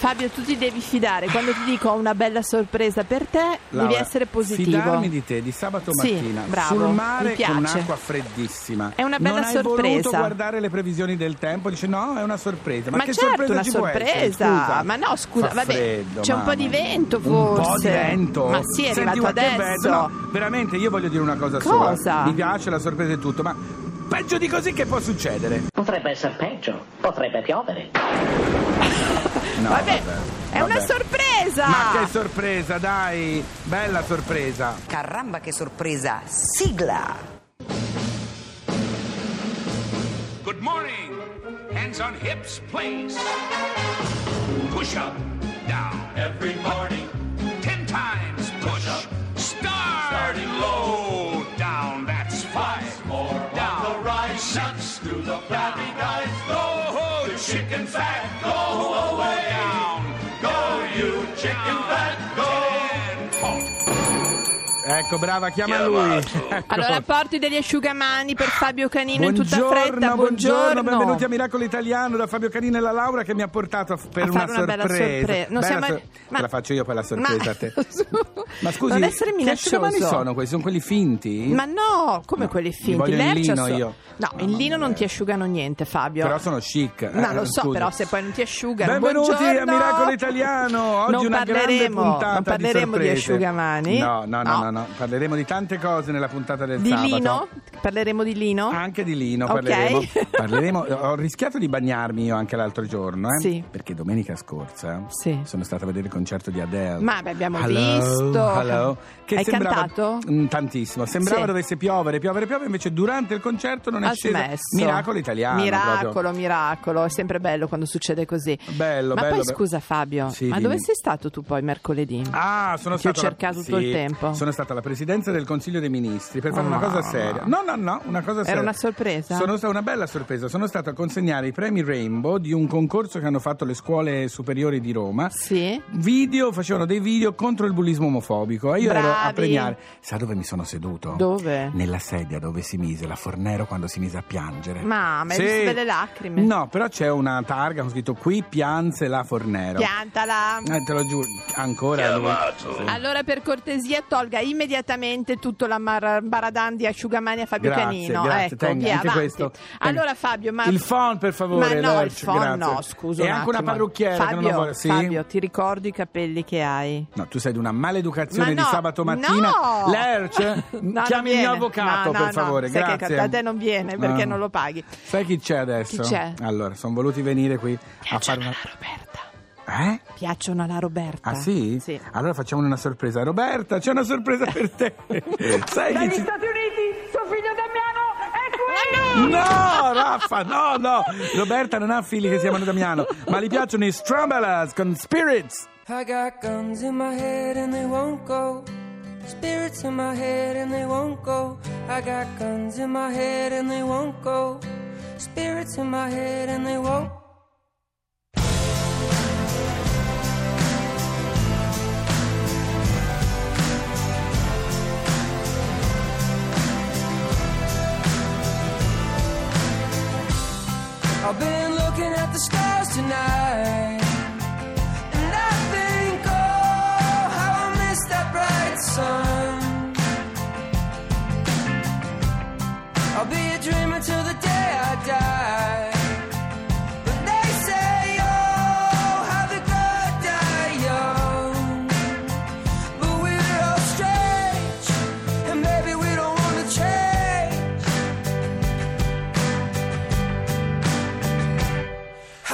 Fabio, tu ti devi fidare. Quando ti dico ho una bella sorpresa per te, devi Laura, essere positivo. Fidarmi di te di sabato Sì, mattina bravo, sul mi mare piace. con un'acqua freddissima. È una bella non hai sorpresa. voluto guardare le previsioni del tempo, dice no, è una sorpresa. Ma, Ma che certo, sorpresa ci sorpresa. Scusa. Ma no, scusa, vabbè, freddo, c'è un po' di vento, Un po' di forse. vento. Ma sì, è Senti, arrivato adesso. No, veramente, io voglio dire una cosa, Cosa? sola. Mi piace la sorpresa e tutto, ma peggio di così che può succedere? Potrebbe essere peggio, potrebbe piovere. No, Vabbè, è vabbè. una sorpresa. Ma che sorpresa, dai! Bella sorpresa. Caramba che sorpresa! Sigla! Good morning. Hands on hips, please. Push up, down. Every morning. Ten times push. up. Start. Starting low. Rise. Six. through the flabby guys. Go. The chicken fat. Go away. Go, you chicken fat. Go. Ecco, brava, chiama lui. Ecco. Allora, porti degli asciugamani per Fabio Canino in tutta Buongiorno, fretta. buongiorno, benvenuti a Miracolo Italiano da Fabio Canino e la Laura che mi ha portato a- per A una una bella sorpresa. sorpresa. Non Bella siamo- sor- ma- Te la faccio io poi la sorpresa a te. Ma scusi, non essere che asciugamani sono questi? Sono quelli finti? Ma no, come No, quelli finti? voglio in Lercia lino so- io. No, in Mamma lino non ti asciugano niente, Fabio. Però sono chic. No, eh, lo so, scusi. però se poi non ti asciugano. Benvenuti a buongiorno. Miracolo Italiano. Oggi non una grande parleremo, puntata non parleremo di, asciugamani. No, no, no, no, no. Parleremo di tante cose nella puntata del Di sabato. lino? Parleremo di lino? Anche di lino Ok. parleremo. Parleremo- Ho rischiato di bagnarmi io anche l'altro giorno, eh? Sì. Perché domenica scorsa Sì. sono stato a vedere il concerto di Adele. Ma beh, abbiamo Hello, visto. hello. Che Hai sembrava- cantato? Mm, tantissimo. Sembrava Sì. dovesse piovere, piovere, piovere, invece durante il concerto non è sceso. smesso. Miracolo italiano. Miracolo, proprio. miracolo. È sempre bello quando succede così. Bello, Ma bello, poi bello. scusa Fabio, Sì, ma dimmi. dove sei stato tu poi mercoledì? Ah, sono Ti ho stato cercato tutto il tempo. Sono stata alla presidenza del Consiglio dei Ministri per fare una Ah. cosa seria. No, no, no, una cosa seria. una sorpresa? Sono stata una bella sorpresa. Sono stato a consegnare i premi Rainbow di un concorso che hanno fatto le scuole superiori di Roma. Sì? Video, facevano dei video contro il bullismo omofobico e io ero a Bravi. premiare. Sa dove mi sono seduto? Dove? Nella sedia dove si mise la Fornero quando si mise a piangere. Mamma, hai Sì. visto delle lacrime? No, però c'è una targa con scritto qui pianse la Fornero. Piantala. Eh, te lo giuro, ancora. Allora, per cortesia, tolga immediatamente tutto la mar- baradan di asciugamani a Fabio Grazie, Canino. grazie, ecco, tenga, via, avanti. questo. Allora, Fabio, ma. Il phon, per favore. Ma no, il Lerch, phon grazie. no, scusa. E un anche una parrucchiera Fabio, che vuole. Sì? Fabio, ti ricordo i capelli che hai? No, tu sei di una maleducazione Ma no, di sabato mattina. no! Lerch, No, chiami il mio avvocato, per favore. Sai che grazie. da te non viene perché non lo paghi. Sai chi c'è adesso? Chi c'è? Allora, sono voluti venire qui a fare una. Roberta. Eh? Piacciono alla Roberta. Ah sì? Sì. Allora facciamo una sorpresa. Roberta, c'è una sorpresa per te. Sai chi ci... Stati Uniti, suo figlio Damiano è qui! No, Raffa, no, no. Roberta non ha figli che si chiamano Damiano, ma gli piacciono i Strambalas con Spirits. I got guns in my head and they won't go. Spirits in my head and they won't go. I got guns in my head and they won't go. Spirits in my head and they won't. I've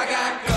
I got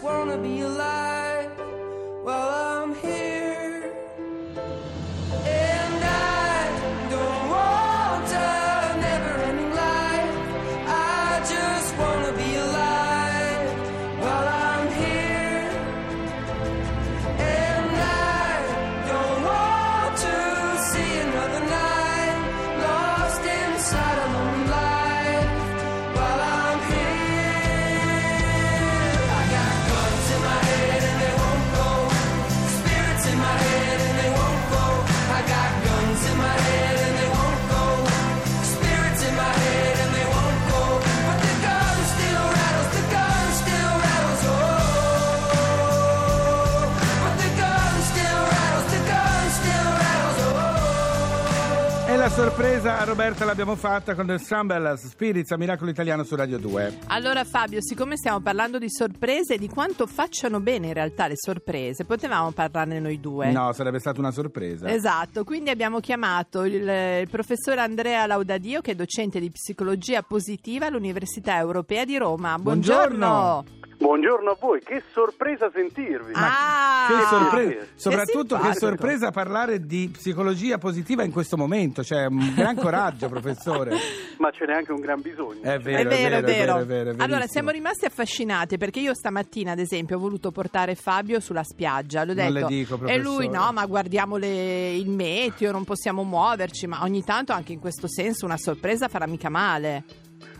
just wanna be alive. While Roberta l'abbiamo fatta con The Strambellas Spirits a Miracolo Italiano su Radio 2. Allora Fabio, siccome stiamo parlando di sorprese e di quanto facciano bene in realtà le sorprese, potevamo parlarne noi due. No, sarebbe stata una sorpresa. Esatto, quindi abbiamo chiamato il, il professore Andrea Laudadio che è docente di psicologia positiva all'Università Europea di Roma. Buongiorno. Buongiorno a voi, che sorpresa sentirvi. Ah, Che sorpresa, Che soprattutto che simpatico. sorpresa parlare di psicologia positiva in questo momento, cioè un gran coraggio, professore. Ma ce n'è anche un gran bisogno. È È vero, vero, è vero. è vero, è allora, verissimo. siamo rimasti affascinati perché io stamattina, ad esempio, ho voluto portare Fabio sulla spiaggia. L'ho Non detto, le dico, e lui no, ma guardiamo le- il meteo, non possiamo muoverci. Ma ogni tanto, anche in questo senso, una sorpresa farà mica male.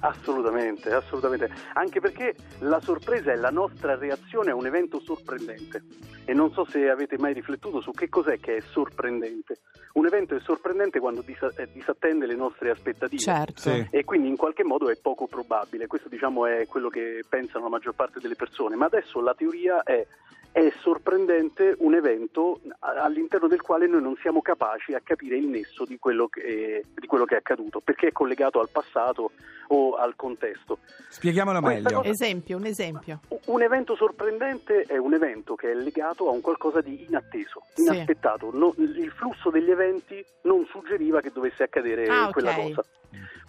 Assolutamente, assolutamente. Anche perché la sorpresa è la nostra reazione a un evento sorprendente. E non so se avete mai riflettuto su che cos'è che è sorprendente. Un evento è sorprendente quando disa- eh, disattende le nostre aspettative. Certo. Sì. E quindi in qualche modo è poco probabile. Questo diciamo è quello che pensano la maggior parte delle persone. Ma adesso la teoria è è sorprendente un evento all'interno del quale noi non siamo capaci a capire il nesso di quello che, di quello che è accaduto, perché è collegato al passato o al contesto. Spieghiamolo Questa meglio. cosa- Esempio, un esempio. Un evento sorprendente è un evento che è legato a un qualcosa di inatteso, Sì. inaspettato. No- il flusso degli eventi non suggeriva che dovesse accadere Ah, ok. quella cosa.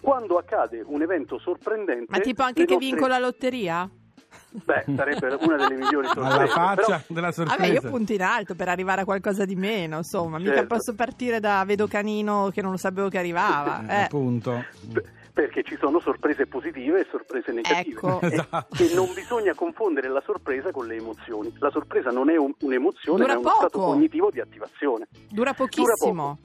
Quando accade un evento sorprendente... Ma tipo anche che nostre- vinco la lotteria? Beh, sarebbe una delle migliori sorprese. Alla faccia però- della Vabbè, sorpresa. io punto in alto per arrivare a qualcosa di meno, insomma. Mica Certo. posso partire da vedo canino che non lo sapevo che arrivava. Eh, Eh. Appunto. Perché ci sono sorprese positive e sorprese negative. Ecco. E- Esatto. E non bisogna confondere la sorpresa con le emozioni. La sorpresa non è un- un'emozione, Dura ma è uno stato poco. cognitivo di attivazione. Dura pochissimo.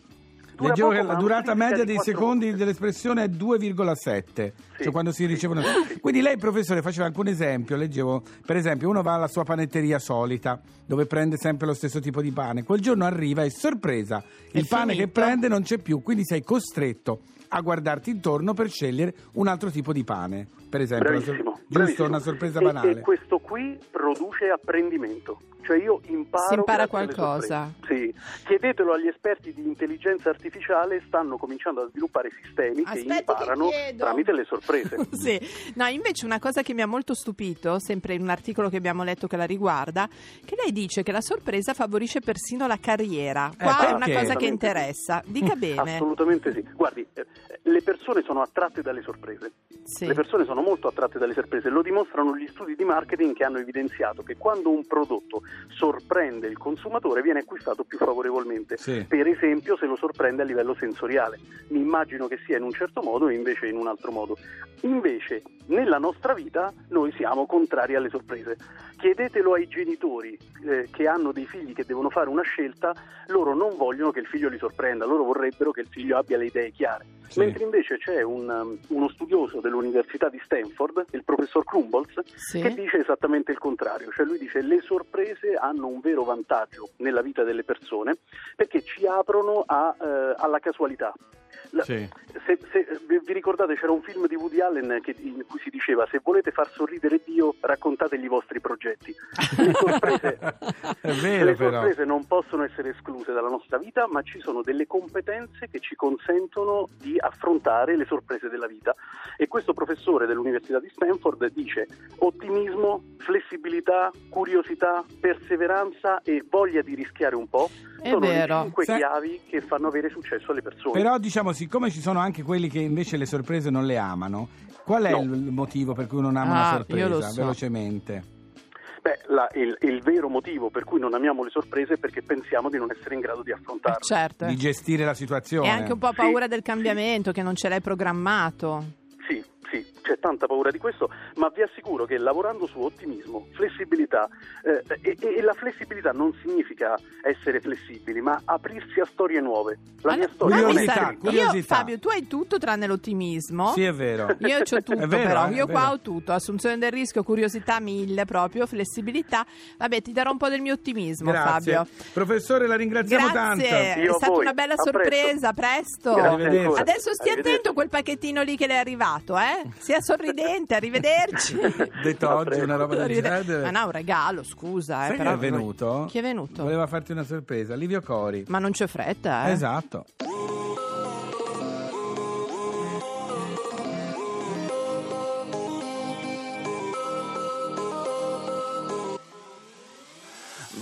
Dura Leggevo poco, che la durata media di dei quattro secondi volte. dell'espressione è 2,7, Sì. cioè quando si ricevono. Sì. Quindi lei, professore, faceva anche un esempio. Leggevo, per esempio, uno va alla sua panetteria solita, dove prende sempre lo stesso tipo di pane. Quel giorno arriva e sorpresa, il È pane che finito. prende non c'è più, quindi sei costretto a guardarti intorno per scegliere un altro tipo di pane. Per esempio, una sor- Bravissimo. giusto, bravissimo. una sorpresa banale. E, questo qui produce apprendimento. Cioè io imparo Si impara qualcosa. Sì. Chiedetelo agli esperti di intelligenza artificiale, stanno cominciando a sviluppare sistemi Aspetti che che imparano chiedo. tramite le sorprese. sì, no, invece una cosa che mi ha molto stupito, sempre in un articolo che abbiamo letto che la riguarda, che lei dice che la sorpresa favorisce persino la carriera. Qua Eh, è una cosa che interessa. Dica bene. Assolutamente sì. Guardi, eh, le persone sono attratte dalle sorprese. Sì. Le persone sono molto attratte dalle sorprese, lo dimostrano gli studi di marketing che hanno evidenziato che quando un prodotto sorprende il consumatore viene acquistato più favorevolmente. Sì. Per esempio se lo sorprende a livello sensoriale. Mi immagino che sia in un certo modo e invece in un altro modo. Invece nella nostra vita noi siamo contrari alle sorprese. Chiedetelo ai genitori eh, che hanno dei figli che devono fare una scelta, loro non vogliono che il figlio li sorprenda, loro vorrebbero che il figlio abbia le idee chiare. Sì. Mentre invece c'è un, um, uno studioso dell'Università di Stanford, il professor Krumbolz, Sì. che dice esattamente il contrario, cioè lui dice le sorprese hanno un vero vantaggio nella vita delle persone perché ci aprono a, eh, alla casualità. La- Sì. se- se- vi ricordate c'era un film di Woody Allen che- in cui si diceva se volete far sorridere Dio raccontategli i vostri progetti. Le sorprese, vero, le sorprese non possono essere escluse dalla nostra vita, ma ci sono delle competenze che ci consentono di affrontare le sorprese della vita. E questo professore dell'Università di Stanford dice ottimismo, flessibilità, curiosità, perseveranza e voglia di rischiare un po' È sono vero. le cinque Sa- chiavi che fanno avere successo alle persone. Però diciamo, siccome ci sono anche quelli che invece le sorprese non le amano, qual è No. il motivo per cui non amano Ah, la io sorpresa? lo so. Velocemente. Beh, la- il, il vero motivo per cui non amiamo le sorprese è perché pensiamo di non essere in grado di Eh, affrontarle. certo. Di gestire la situazione. E anche un po' Sì, paura del sì. cambiamento, che non ce l'hai programmato. Sì, sì, c'è tanta paura di questo, ma vi assicuro che lavorando su ottimismo, flessibilità, eh, e, e la flessibilità non significa essere flessibili, ma aprirsi a storie nuove. La Ma mia storia non è Curiosità, sa-. Io, Fabio, tu hai tutto tranne l'ottimismo. Sì, è vero. Io c'ho tutto È vero, però, eh, io qua ho tutto, assunzione del rischio, curiosità mille proprio, flessibilità. Vabbè, ti darò un po' del mio ottimismo, Grazie. Fabio. Professore, la ringraziamo Grazie, tanto. Io è stata voi. una bella A presto. sorpresa, presto. Ancora. Adesso stia attento a quel pacchettino lì che le è arrivato, eh? Sia sorridente, arrivederci. Detto oggi una roba del genere. Ma no, un regalo, scusa, eh, chi però è venuto? Chi è venuto? Voleva farti una sorpresa, Livio Cori. Ma non c'è fretta, eh? Esatto.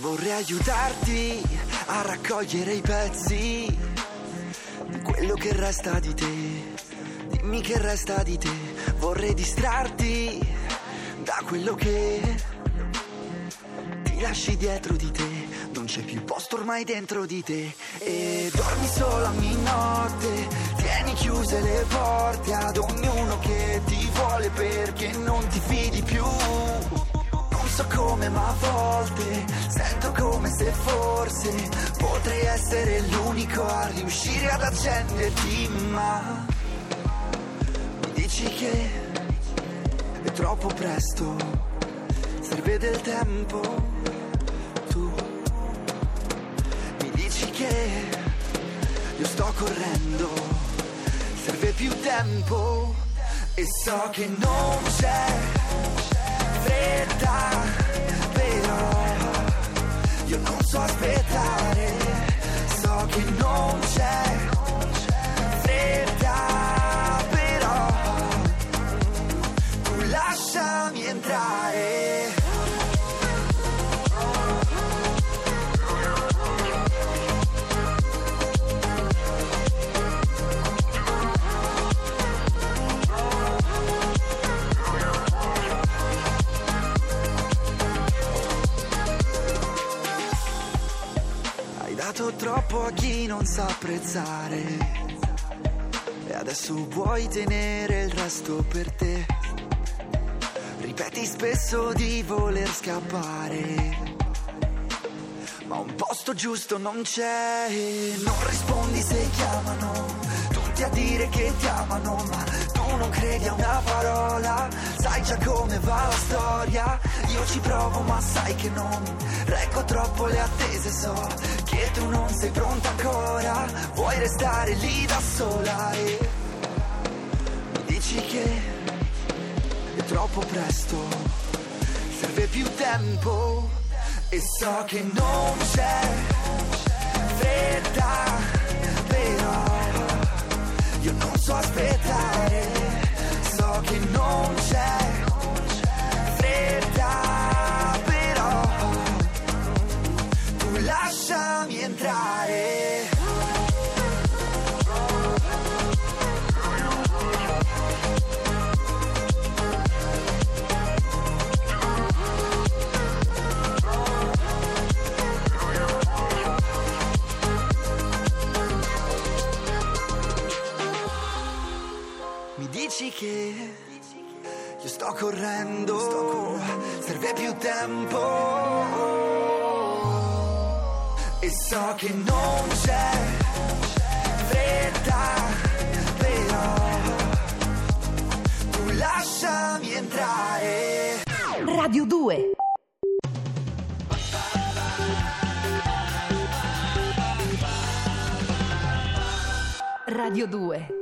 Vorrei aiutarti a raccogliere i pezzi di quello che resta di te. Dimmi che resta di te. Vorrei distrarti da quello che ti lasci dietro di te. Non c'è più posto ormai dentro di te. E dormi solo ogni notte. Tieni chiuse le porte ad ognuno che ti vuole perché non ti fidi più. Non so come ma a volte sento come se forse potrei essere l'unico a riuscire ad accenderti ma dici che è troppo presto, serve del tempo, tu mi dici che io sto correndo, serve più tempo. E so che non c'è fretta, però io non so aspettare, dato troppo a chi non sa apprezzare. E adesso vuoi tenere il resto per te. Ripeti spesso di voler scappare. Ma un posto giusto non c'è. Non rispondi se chiamano. Tutti a dire che ti amano, ma tu non credi a una parola. Sai già come va la storia. Io ci provo, ma sai che non reggo troppo le attese. So che tu non sei pronta ancora. Vuoi restare lì da sola e mi dici che è troppo presto. Serve più tempo e so che non c'è fretta, però io non so aspettare, so che non c'è io sto correndo, serve più tempo. E so che non c'è fretta, però tu lasciami entrare. Radio 2 Io Radio 2